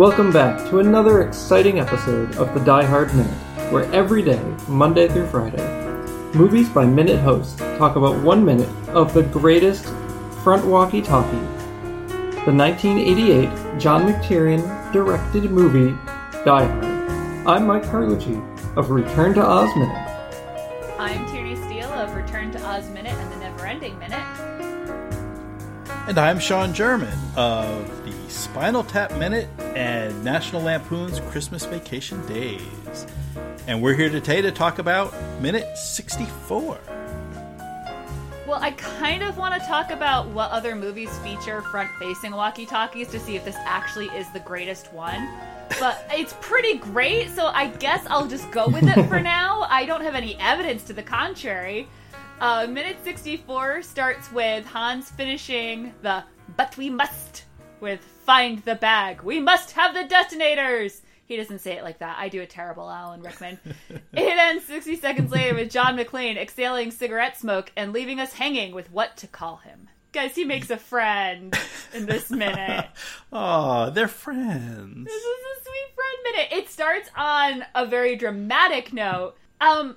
Welcome back to another exciting episode of the Die Hard Minute, where every day, Monday through Friday, Movies by Minute hosts talk about one minute of the greatest front walkie talkie, the 1988 John McTiernan directed movie Die Hard. I'm Mike Carlucci of Return to Oz Minute. I'm Tierney Steele of Return to Oz Minute and the Never Ending Minute. And I'm Sean German of the Spinal Tap Minute and National Lampoon's Christmas Vacation Days. And we're here today to talk about Minute 64. Well, I kind of want to talk about what other movies feature front facing walkie talkies to see if this actually is the greatest one. But it's pretty great, so I guess I'll just go with it for now. I don't have any evidence to the contrary. Uh, minute 64 starts with Hans finishing the But we must with Find the bag. We must have the detonators! He doesn't say it like that. I do a terrible Alan Rickman. it ends 60 seconds later with John McClane exhaling cigarette smoke and leaving us hanging with what to call him. Guys, he makes a friend in this minute. oh, they're friends. This is a sweet friend minute. It starts on a very dramatic note. Um,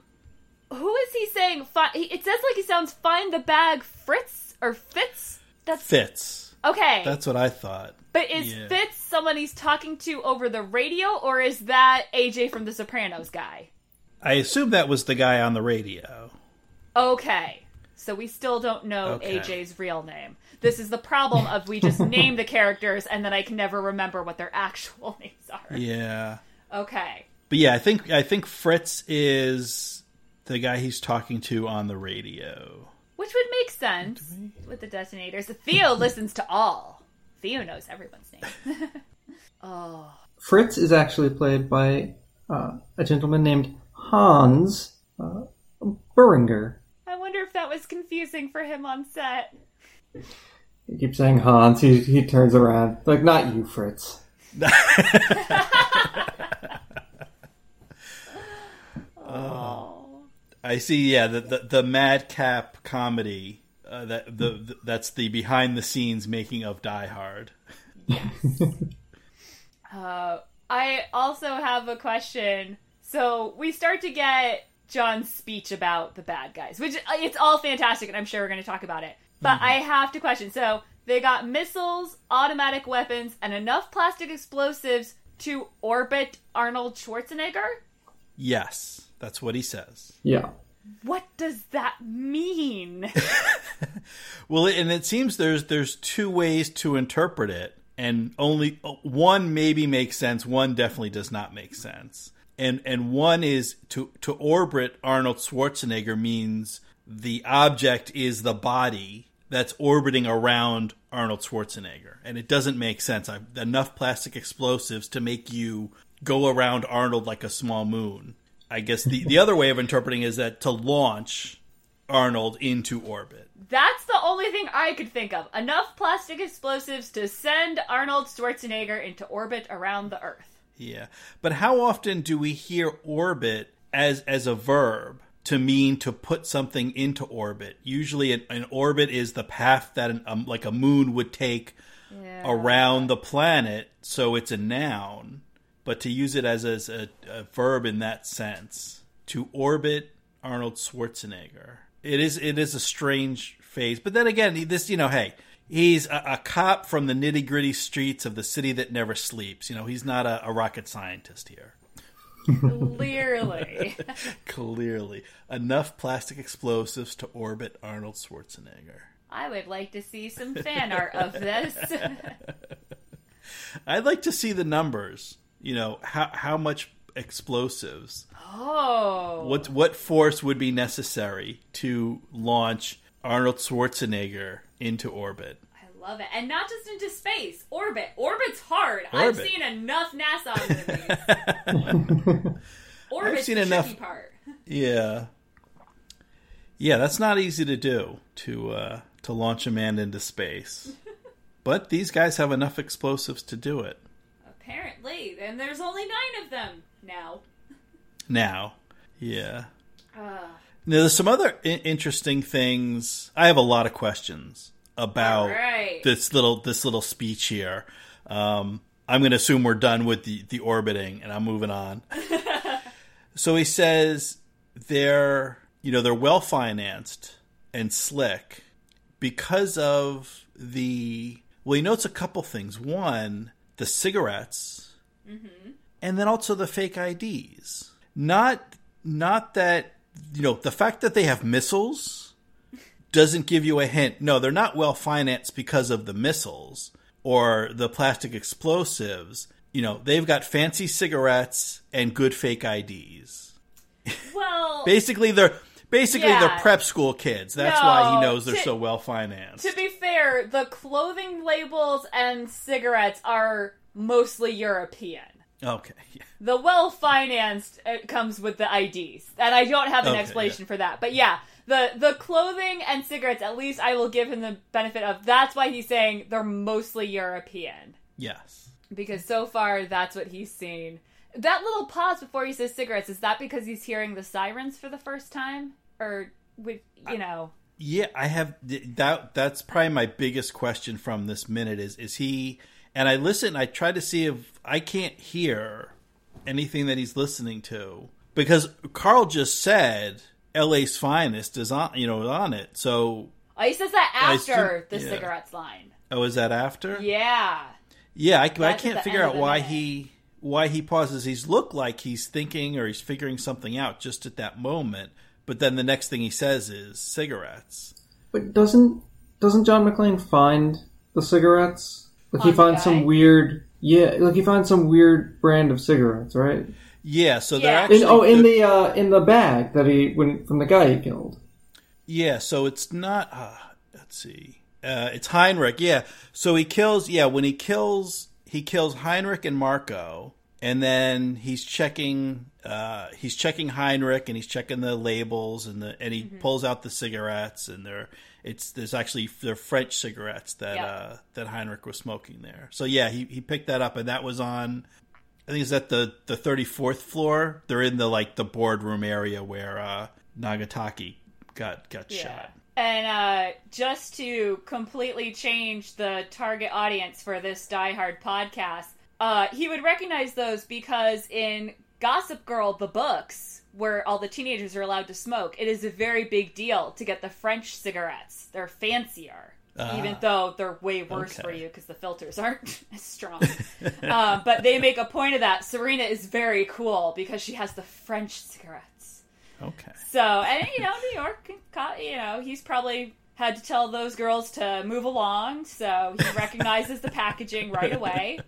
who is he saying? Fi- it says like he sounds find the bag Fritz or Fitz. That's Fitz. Okay, that's what I thought. But is yeah. Fitz someone he's talking to over the radio, or is that AJ from The Sopranos guy? I assume that was the guy on the radio. Okay. So we still don't know okay. AJ's real name. This is the problem of we just name the characters and then I can never remember what their actual names are. Yeah. Okay. But yeah, I think I think Fritz is the guy he's talking to on the radio. Which would make sense with the detonators. Theo listens to all. Theo knows everyone's name. oh. Fritz is actually played by uh, a gentleman named Hans uh, Buhringer. I wonder if that was confusing for him on set. He keeps saying Hans. He he turns around like, not you, Fritz. oh. I see. Yeah, the the, the madcap comedy uh, that the, the, that's the behind the scenes making of Die Hard. uh, I also have a question. So we start to get John's speech about the bad guys, which uh, it's all fantastic, and I'm sure we're going to talk about it. But mm-hmm. I have to question. So they got missiles, automatic weapons, and enough plastic explosives to orbit Arnold Schwarzenegger. Yes, that's what he says. Yeah. What does that mean? well, and it seems there's there's two ways to interpret it, and only one maybe makes sense. One definitely does not make sense. And and one is to to orbit Arnold Schwarzenegger means the object is the body that's orbiting around Arnold Schwarzenegger, and it doesn't make sense. I've, enough plastic explosives to make you go around Arnold like a small moon I guess the, the other way of interpreting is that to launch Arnold into orbit. That's the only thing I could think of. Enough plastic explosives to send Arnold Schwarzenegger into orbit around the Earth. Yeah. But how often do we hear orbit as as a verb to mean to put something into orbit? Usually an, an orbit is the path that an, um, like a moon would take yeah. around the planet, so it's a noun but to use it as, as a, a verb in that sense, to orbit Arnold Schwarzenegger, it is it is a strange phase. But then again, this you know, hey, he's a, a cop from the nitty gritty streets of the city that never sleeps. You know, he's not a, a rocket scientist here. Clearly. Clearly. Enough plastic explosives to orbit Arnold Schwarzenegger. I would like to see some fan art of this. I'd like to see the numbers you know how how much explosives? Oh. What what force would be necessary to launch Arnold Schwarzenegger into orbit? I love it. And not just into space orbit. Orbit's hard. Orbit. I've seen enough NASA movies. Orbit's I've seen the enough part. Yeah. Yeah that's not easy to do to uh to launch a man into space. But these guys have enough explosives to do it Apparently, and there's only nine of them now. Now, yeah. Uh. Now, there's some other I- interesting things. I have a lot of questions about right. this little this little speech here. Um, I'm going to assume we're done with the, the orbiting and I'm moving on. so he says they're, you know, they're well financed and slick because of the, well, he notes a couple things. One, the cigarettes mm-hmm. and then also the fake IDs. Not, not that, you know, the fact that they have missiles doesn't give you a hint. No, they're not well financed because of the missiles or the plastic explosives. You know, they've got fancy cigarettes and good fake IDs. Well, Basically, they're basically Yeah. they're prep school kids. That's why he knows they're to- so well financed. to be fair, the clothing labels and cigarettes are mostly European. Okay. The well financed uh, comes with the IDs, and I don't have an Okay, explanation for that. But yeah, the the clothing and cigarettes, at least I will give him the benefit of. That's why he's saying they're mostly European Yes. because so far that's what he's seen. That little pause before he says cigarettes is that because he's hearing the sirens for the first time, or with you know? Yeah, I have that. That's probably my biggest question from this minute is is he? And I listen. I try to see if I can't hear anything that he's listening to because Carl just said L.A.'s finest is on. You know, on it. So, Oh, he says that after assume- the yeah. cigarettes line. oh, is that after? Yeah. Yeah, I, I can't figure out why he why he pauses. He's looked like he's thinking or he's figuring something out just at that moment. But then the next thing he says is cigarettes. But doesn't doesn't John McClane find the cigarettes? Like he finds some weird, yeah, like he finds some weird brand of cigarettes, right? Yeah, so they're Yeah. actually In, oh, in the uh, in the bag that he when from the guy he killed. Yeah, so it's not. Uh, let's see. Uh, it's Heinrich. Yeah, so he kills. Yeah, when he kills, he kills Heinrich and Marco, and then he's checking. Uh, he's checking Heinrich, and he's checking the labels, and the and he pulls out the cigarettes, and they're it's there's actually they're French cigarettes that Yeah. uh, that Heinrich was smoking there. So yeah, he he picked that up, and that was on. I think it's at the the thirty fourth floor. They're in the like the boardroom area where uh, Nagataki got got shot. And uh, just to completely change the target audience for this Die Hard podcast, uh, he would recognize those because in Gossip Girl, the books, where all the teenagers are allowed to smoke, it is a very big deal to get the French cigarettes. They're fancier. Even though they're way worse for you because the filters aren't as strong. um, but they make a point of that. Serena is very cool because she has the French cigarettes. Okay. So, and you know, New York, you know, he's probably had to tell those girls to move along, so he recognizes the packaging right away.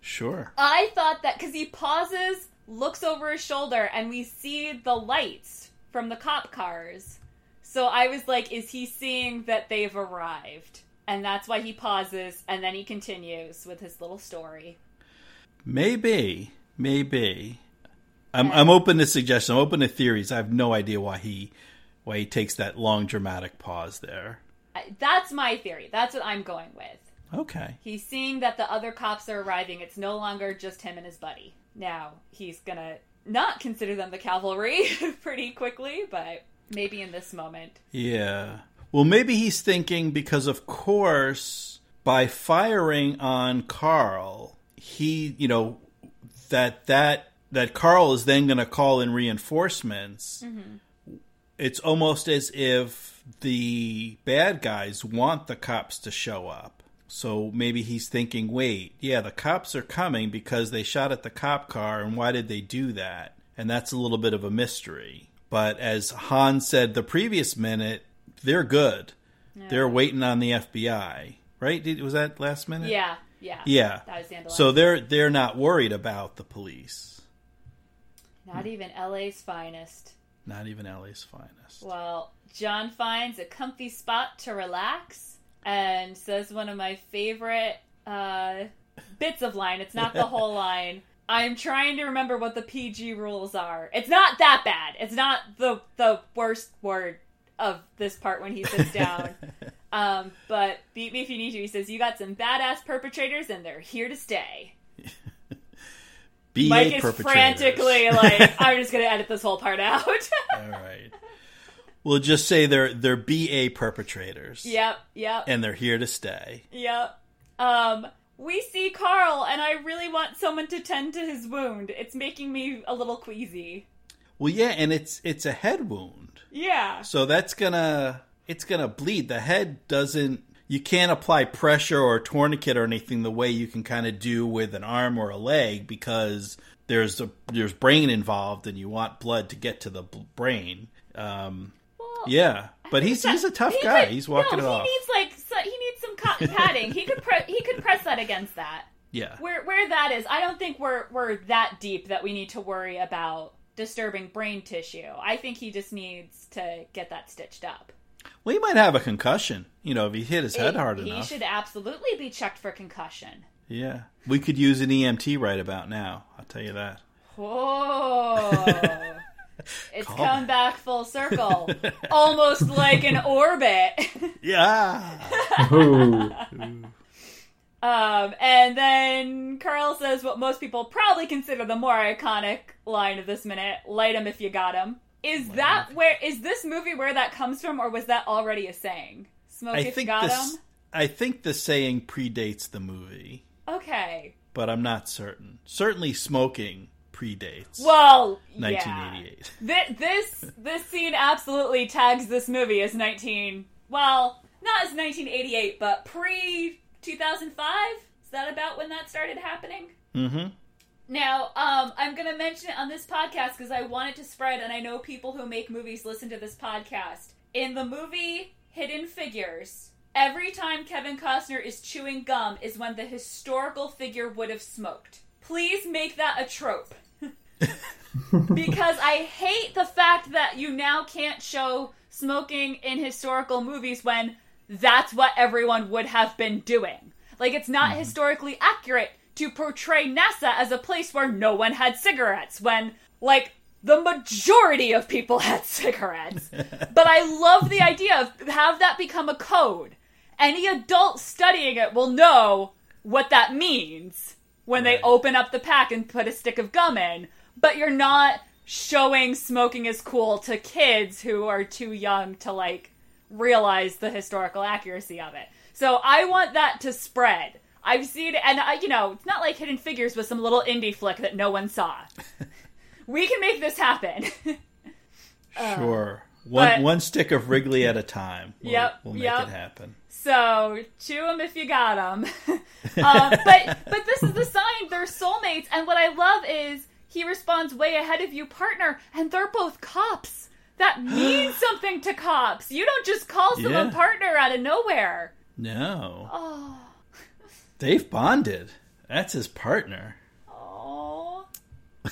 Sure. I thought that because he pauses, looks over his shoulder, and we see the lights from the cop cars. So I was like, is he seeing that they've arrived? And that's why he pauses, and then he continues with his little story. Maybe. Maybe. I'm I'm open to suggestions. I'm open to theories. I have no idea why he why he takes that long dramatic pause there. That's my theory. That's what I'm going with. Okay. He's seeing that the other cops are arriving. It's no longer just him and his buddy. Now, he's gonna not consider them the cavalry pretty quickly, but maybe in this moment. Yeah. Well, maybe he's thinking because of course by firing on Carl, he, you know, that that that Carl is then going to call in reinforcements. Mm-hmm. It's almost as if the bad guys want the cops to show up. So maybe he's thinking, wait, yeah, the cops are coming because they shot at the cop car, and why did they do that? And that's a little bit of a mystery. But as Han said the previous minute, they're good. They're waiting on the FBI, right? Did, was that last minute? Yeah, yeah. Yeah. That was the end of So they're they're not worried about the police. Not hmm. even LA's finest. Not even LA's finest. Well, John finds a comfy spot to relax and says one of my favorite uh, bits of line. It's not the whole line. I'm trying to remember what the PG rules are. It's not that bad. It's not the the worst word of this part when he sits down. um, but beat me if you need to. He says you got some badass perpetrators and they're here to stay. Mike is frantically like, I'm just gonna edit this whole part out. All right. We'll just say they're they're BA perpetrators. yep, yep. And they're here to stay. Yep. Um, we see Carl, and I really want someone to tend to his wound. It's making me a little queasy. Well, yeah, and it's it's a head wound, Yeah. so that's gonna it's gonna bleed. The head doesn't. You can't apply pressure or tourniquet or anything the way you can kind of do with an arm or a leg because there's a there's brain involved, and you want blood to get to the b- brain. Um, yeah, but he's he's a tough he guy. could- he's walking no, it off. He needs like so, he needs some cotton padding. he could pre- he could press that against that. yeah, Where where that is, I don't think we're we're that deep that we need to worry about disturbing brain tissue. I think he just needs to get that stitched up. well, he might have a concussion. You know, if he hit his head he, hard he enough. He should absolutely be checked for concussion. Yeah, we could use an EMT right about now. I'll tell you that. Whoa. It's Call come back. back full circle. Almost like an orbit. Yeah. Ooh. Um, and then Carl says what most people probably consider the more iconic line of this minute: "Light 'em if you got 'em." Is that where is this movie where that comes from, or was that already a saying? Smoke I if you think got this. 'em. I think the saying predates the movie, Okay. but I'm not certain. Certainly, smoking predates Well, 1988. yeah. Th- this this scene absolutely tags this movie as 19. Well, not as 1988, but pre 2005. Is that about when that started happening? Mm-hmm. Now, um, I'm going to mention it on this podcast because I want it to spread, and I know people who make movies listen to this podcast. In the movie Hidden Figures, every time Kevin Costner is chewing gum is when the historical figure would have smoked. Please make that a trope. because I hate the fact that you now can't show smoking in historical movies when that's what everyone would have been doing. Like, it's not mm-hmm. historically accurate to portray NASA as a place where no one had cigarettes when, like, the majority of people had cigarettes. but I love the idea of have that become a code. Any adult studying it will know what that means when they open up the pack and put a stick of gum in. But you're not showing smoking is cool to kids who are too young to like realize the historical accuracy of it. So I want that to spread. I've seen and I, you know, it's not like Hidden Figures was some little indie flick that no one saw. we can make this happen. Sure. One but- one stick of Wrigley at a time. We'll, Yep, we'll make yep. it happen. So chew them if you got them. um, but but this is the sign they're soulmates, and what I love is he responds way ahead of you, partner, and they're both cops. That means something to cops. You don't just call someone Yeah. partner out of nowhere. No, Oh, they've bonded. That's his partner. oh.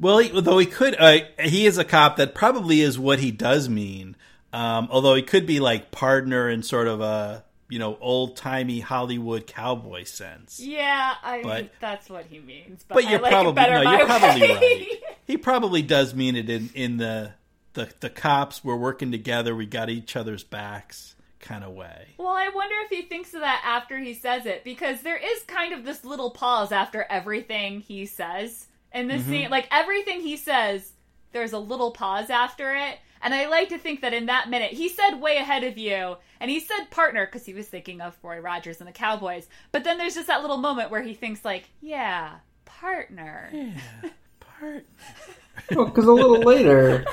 Well, he, though he could, uh, he is a cop. That probably is what he does mean. Um, although he could be like partner in sort of a you know old timey Hollywood cowboy sense. Yeah, I But- think that's what he means. But, But you're like probably no, you're probably way. right. He probably does mean it in in the the the cops. We're working together. We got each other's backs kind of way. Well, I wonder if he thinks of that after he says it, because there is kind of this little pause after everything he says in this mm-hmm. scene. Like everything he says, there's a little pause after it. And I like to think that in that minute, he said way ahead of you, and he said partner because he was thinking of Roy Rogers and the Cowboys. But then there's just that little moment where he thinks like, yeah, partner. Part. Well, because a little later,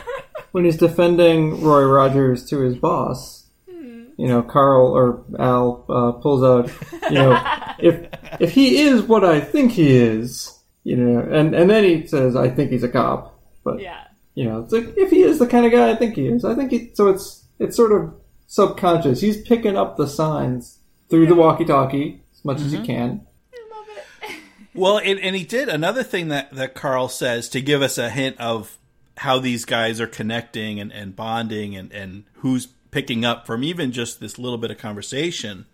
when he's defending Roy Rogers to his boss, you know, Carl or Al uh, pulls out, you know, if if he is what I think he is, you know, and and then he says, I think he's a cop, but Yeah. You know, it's like if he is the kind of guy I think he is, I think he. So it's it's sort of subconscious. He's picking up the signs through the walkie-talkie as much as he mm-hmm. can. I love it. Well, and, and he did another thing that that Carl says to give us a hint of how these guys are connecting and, and bonding and, and who's picking up from even just this little bit of conversation.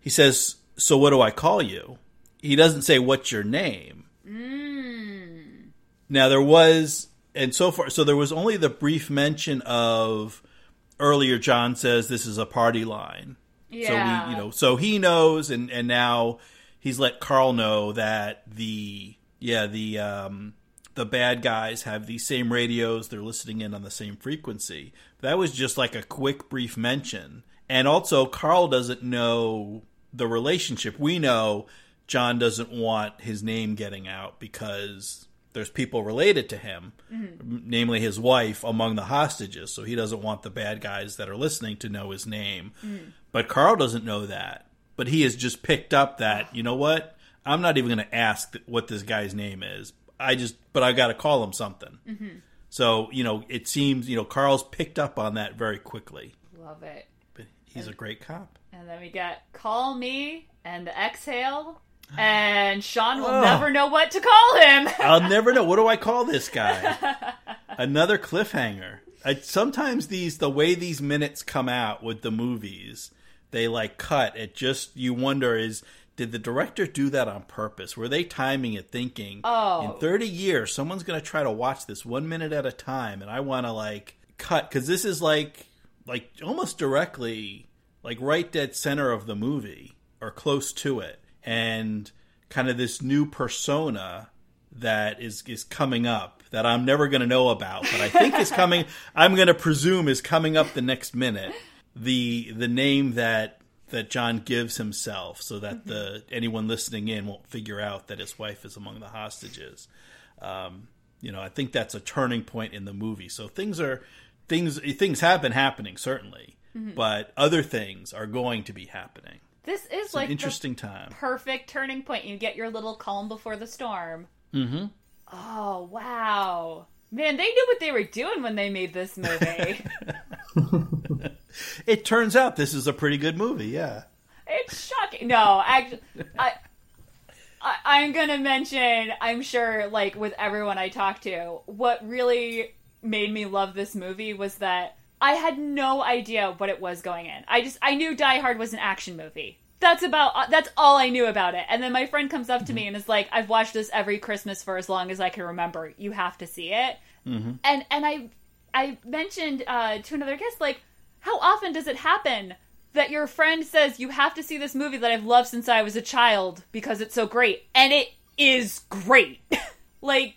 He says, So what do I call you? He doesn't say, What's your name? Mm. Now, there was, and so far, so there was only the brief mention of earlier, John says this is a party line. Yeah. So we, you know, so he knows, and and now he's let Carl know that the yeah the um the bad guys have the same radios. They're listening in on the same frequency. That was just like a quick, brief mention, And also, Carl doesn't know the relationship. We know John doesn't want his name getting out because there's people related to him, mm-hmm. namely his wife, among the hostages. So he doesn't want the bad guys that are listening to know his name. Mm. But Carl doesn't know that. But he has just picked up that, you know what? I'm not even going to ask what this guy's name is. I just, but I got to call him something. Mm-hmm. So, you know, it seems, you know, Carl's picked up on that very quickly. Love it. But he's and, a great cop. And then we get Call Me and Exhale and Sean will oh. never know what to call him. I'll never know. What do I call this guy? Another cliffhanger. I, sometimes these, the way these minutes come out with the movies, they like cut. It just you wonder is did the director do that on purpose? Were they timing it, thinking, oh, in thirty years, someone's going to try to watch this one minute at a time, and I want to like cut because this is like like almost directly like right dead center of the movie or close to it and kind of this new persona that is is coming up that I'm never going to know about, but I think is coming. I'm going to presume is coming up the next minute. The the name that that John gives himself, so that the anyone listening in won't figure out that his wife is among the hostages. Um, you know, I think that's a turning point in the movie. So things are things things have been happening certainly, mm-hmm. but other things are going to be happening. This is it's like interesting time. Perfect turning point. You get your little calm before the storm. Mm-hmm. Oh wow. Man, they knew what they were doing when they made this movie. it turns out this is a pretty good movie, yeah. It's shocking. No, actually I I, am gonna mention, I'm sure, like with everyone I talk to, what really made me love this movie was that I had no idea what it was going in. I just I knew Die Hard was an action movie. That's about uh, that's all I knew about it. And then my friend comes up to mm-hmm. me and is like, "I've watched this every Christmas for as long as I can remember. You have to see it." Mm-hmm. And and I I mentioned uh, to another guest like, how often does it happen that your friend says you have to see this movie that I've loved since I was a child because it's so great, and it is great. like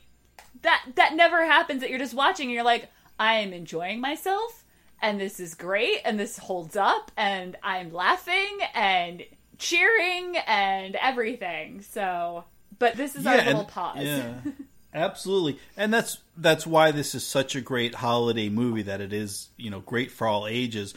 that that never happens. That you're just watching and you're like, I am enjoying myself and this is great and this holds up and I'm laughing and cheering and everything. So, but this is yeah, our little and, pause. Yeah. Absolutely. And that's that's why this is such a great holiday movie that it is, you know, great for all ages.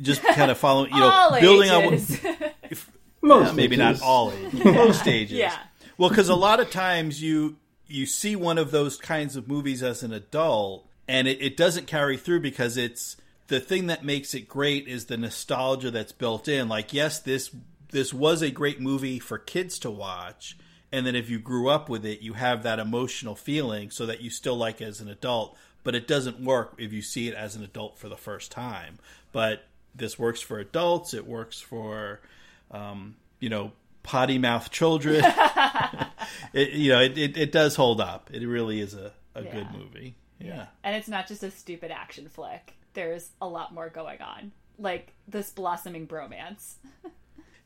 Just kind of following, you know, building ages. on if, most maybe not all ages. Most ages. Yeah. Well, cuz a lot of times you you see one of those kinds of movies as an adult and it, it doesn't carry through because it's the thing that makes it great is the nostalgia that's built in. Like, yes, this this was a great movie for kids to watch, and then if you grew up with it, you have that emotional feeling, so that you still like it as an adult. But it doesn't work if you see it as an adult for the first time. But this works for adults. It works for, um, you know, potty mouth children. it, you know, it, it, it, does hold up. It really is a, a yeah. good movie. Yeah. And it's not just a stupid action flick there's a lot more going on, like this blossoming bromance.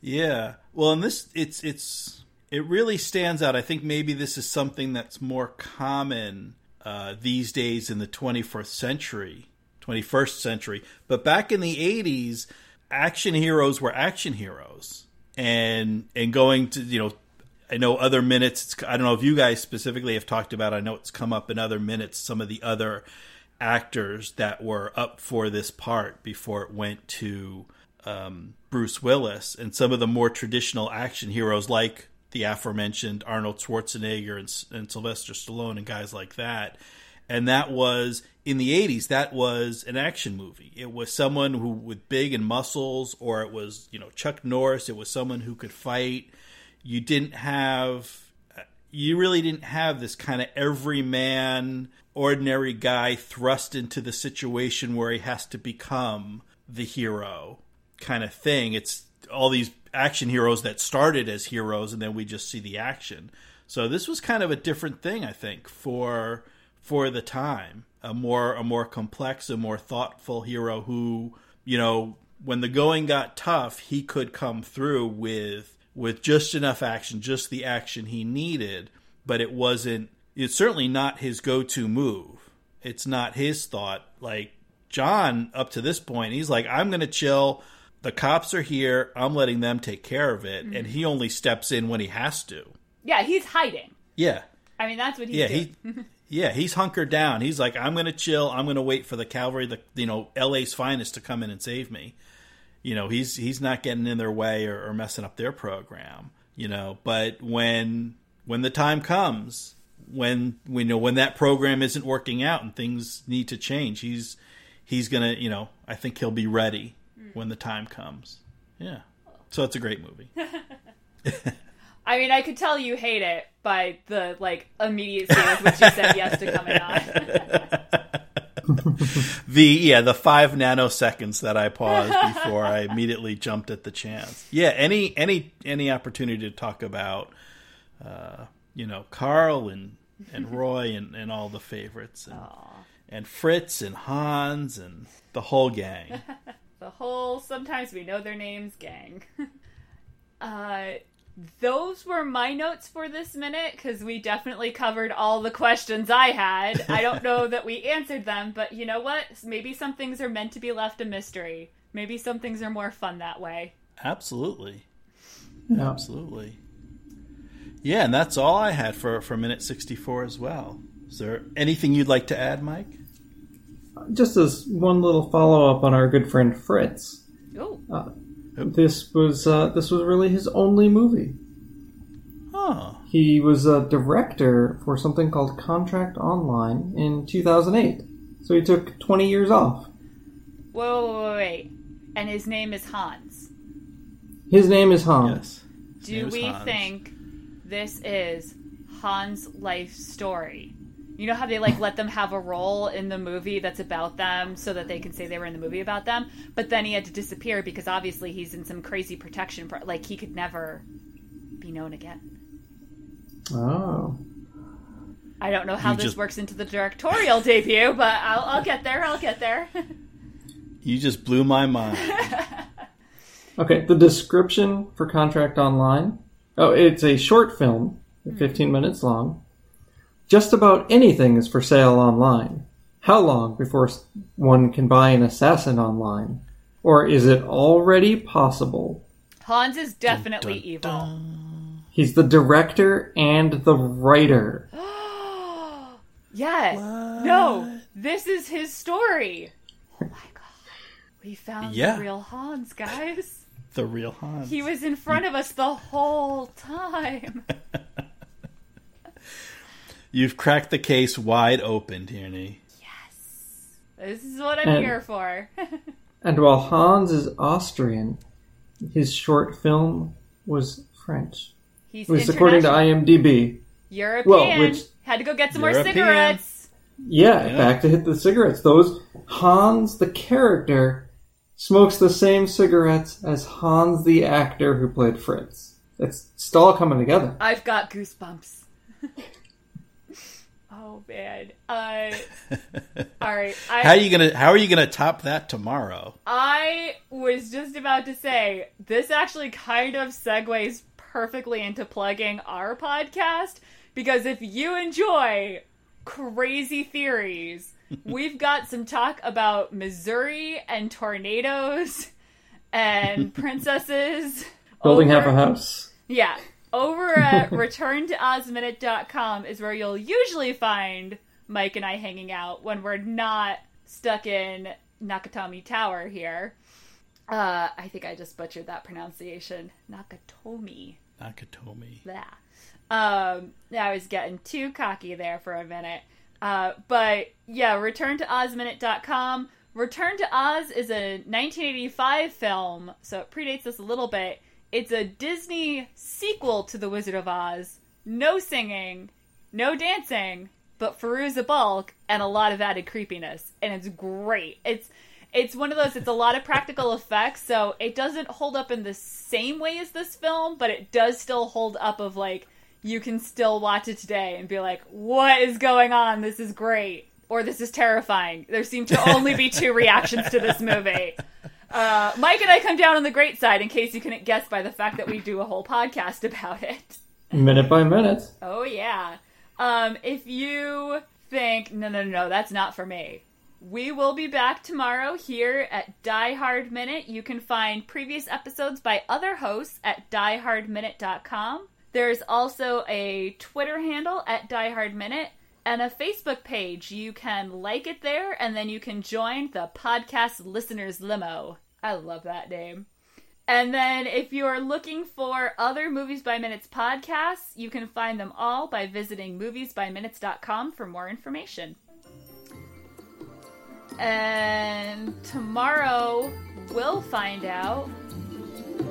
yeah, well, and this it's it's it really stands out. I think maybe this is something that's more common uh, these days in the 21st century, 21st century. But back in the 80s, action heroes were action heroes, and and going to you know I know other minutes. I don't know if you guys specifically have talked about. I know it's come up in other minutes. Some of the other actors that were up for this part before it went to um, Bruce Willis and some of the more traditional action heroes like the aforementioned Arnold Schwarzenegger and, and Sylvester Stallone and guys like that. And that was in the 80s that was an action movie. It was someone who with big and muscles or it was, you know, Chuck Norris, it was someone who could fight. You didn't have you really didn't have this kind of everyman ordinary guy thrust into the situation where he has to become the hero kind of thing. It's all these action heroes that started as heroes and then we just see the action. So this was kind of a different thing, I think, for for the time. A more a more complex, a more thoughtful hero who, you know, when the going got tough, he could come through with with just enough action, just the action he needed, but it wasn't it's certainly not his go-to move. It's not his thought. Like John, up to this point, he's like, I'm going to chill. the cops are here. I'm letting them take care of it, Mm-hmm. and he only steps in when he has to. Yeah, he's hiding. Yeah, I mean, that's what he's yeah, doing. he, yeah, he's hunkered down. He's like, I'm gonna chill. I'm gonna wait for the cavalry, the you know, LA's finest, to come in and save me. You know, he's he's not getting in their way or, or messing up their program. You know, but when when the time comes, when we know when that program isn't working out and things need to change, he's he's gonna, you know, I think he'll be ready mm. when the time comes. Yeah, so it's a great movie. I mean, I could tell you hate it by the like immediacy with which you said yes to coming on. the yeah the five nanoseconds that I paused before I immediately jumped at the chance. Yeah, any any any opportunity to talk about uh, you know Carl and and Roy and, and all the favorites and, and Fritz and Hans and the whole gang. the whole sometimes we know their names gang. uh, those were my notes for this minute because we definitely covered all the questions I had. I don't know that we answered them, but you know what? Maybe some things are meant to be left a mystery. Maybe some things are more fun that way. Absolutely, Yeah. absolutely. Yeah, and that's all I had for for minute sixty four as well. Is there anything you'd like to add, Mike? Just as one little follow up on our good friend Fritz, Oh, this was uh, this was really his only movie. Oh, He was a director for something called Contract Online in 2008. So he took 20 years off. whoa, wait, wait, wait. And his name is Hans. His name is Hans. yes. Do is we Hans. think this is Hans' life story? You know how they like let them have a role in the movie that's about them so that they can say they were in the movie about them, but then he had to disappear because obviously he's in some crazy protection pro- like he could never be known again. Oh. I don't know how You this just- works into the directorial debut, but I'll, I'll get there. I'll get there. You just blew my mind. Okay, the description for Contract Online. Oh, it's a short film, 15 minutes long. Just about anything is for sale online. How long before one can buy an assassin online? Or is it already possible? Hans is definitely Dun, evil. dun. He's the director and the writer. Yes. No, this is his story. Oh my god. We found Yeah. the real Hans, guys. The real Hans. He was in front of us the whole time. You've cracked the case wide open, Tierney. Yes. This is what I'm And- here for. And while Hans is Austrian, his short film was French. He's At least according to. IMDb. European. Well, which- Had to go get some more cigarettes. Yeah, Yeah. back to hit the cigarettes. Those Hans the character smokes the same cigarettes as Hans the actor who played Fritz. It's, it's all coming together. I've got goosebumps. oh man. Uh, all right. I, How are you gonna How are you gonna top that tomorrow? I was just about to say this actually kind of segues perfectly into plugging our podcast because if you enjoy crazy theories, we've got some talk about Missouri and tornadoes and princesses. Building over- half a house. yeah. Over at returntoozminute.com is where you'll usually find Mike and I hanging out when we're not stuck in Nakatomi Tower here. Uh, I think I just butchered that pronunciation. Nakatomi. Nakatomi. Yeah. Um, I was getting too cocky there for a minute. Uh, but yeah, return to ozminute.com. Return to Oz is a 1985 film, so it predates us a little bit. It's a Disney sequel to The Wizard of Oz. No singing, no dancing, but Fairuza Balk and a lot of added creepiness, and it's great. It's it's one of those. It's a lot of practical effects, so it doesn't hold up in the same way as this film, but it does still hold up. Of like, you can still watch it today and be like, "What is going on? This is great." Or this is terrifying. There seem to only be two reactions to this movie. Uh, Mike and I come down on the great side in case you couldn't guess by the fact that we do a whole podcast about it. Minute by minute. Oh yeah. Um, if you think no, no, no, no, that's not for me, We will be back tomorrow here at Die Hard Minute. You can find previous episodes by other hosts at diehardminute.com. There's also a Twitter handle at Die Hard Minute and a Facebook page. You can like it there, and then you can join the podcast listeners limo. I love that name. And then if you're looking for other Movies by Minutes podcasts, you can find them all by visiting moviesbyminutes.com for more information. And tomorrow we'll find out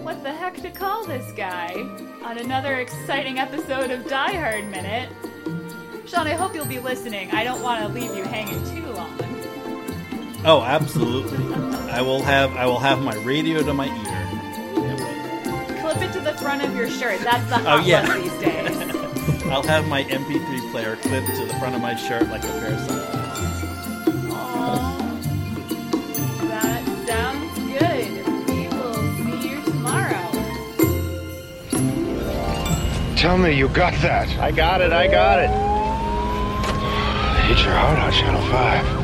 what the heck to call this guy on another exciting episode of Die Hard Minute. Sean, I hope you'll be listening. I don't want to leave you hanging too long. Oh, absolutely. I will have I will have my radio to my ear. Clip it to the front of your shirt. That's the oh, hot Oh, yeah. one these days. I'll have my MP3 player clipped to the front of my shirt like a pair of sunglasses. Aw. That sounds good. We will see you tomorrow. Tell me you got that. I got it, I got it. Hit your heart on Channel 5.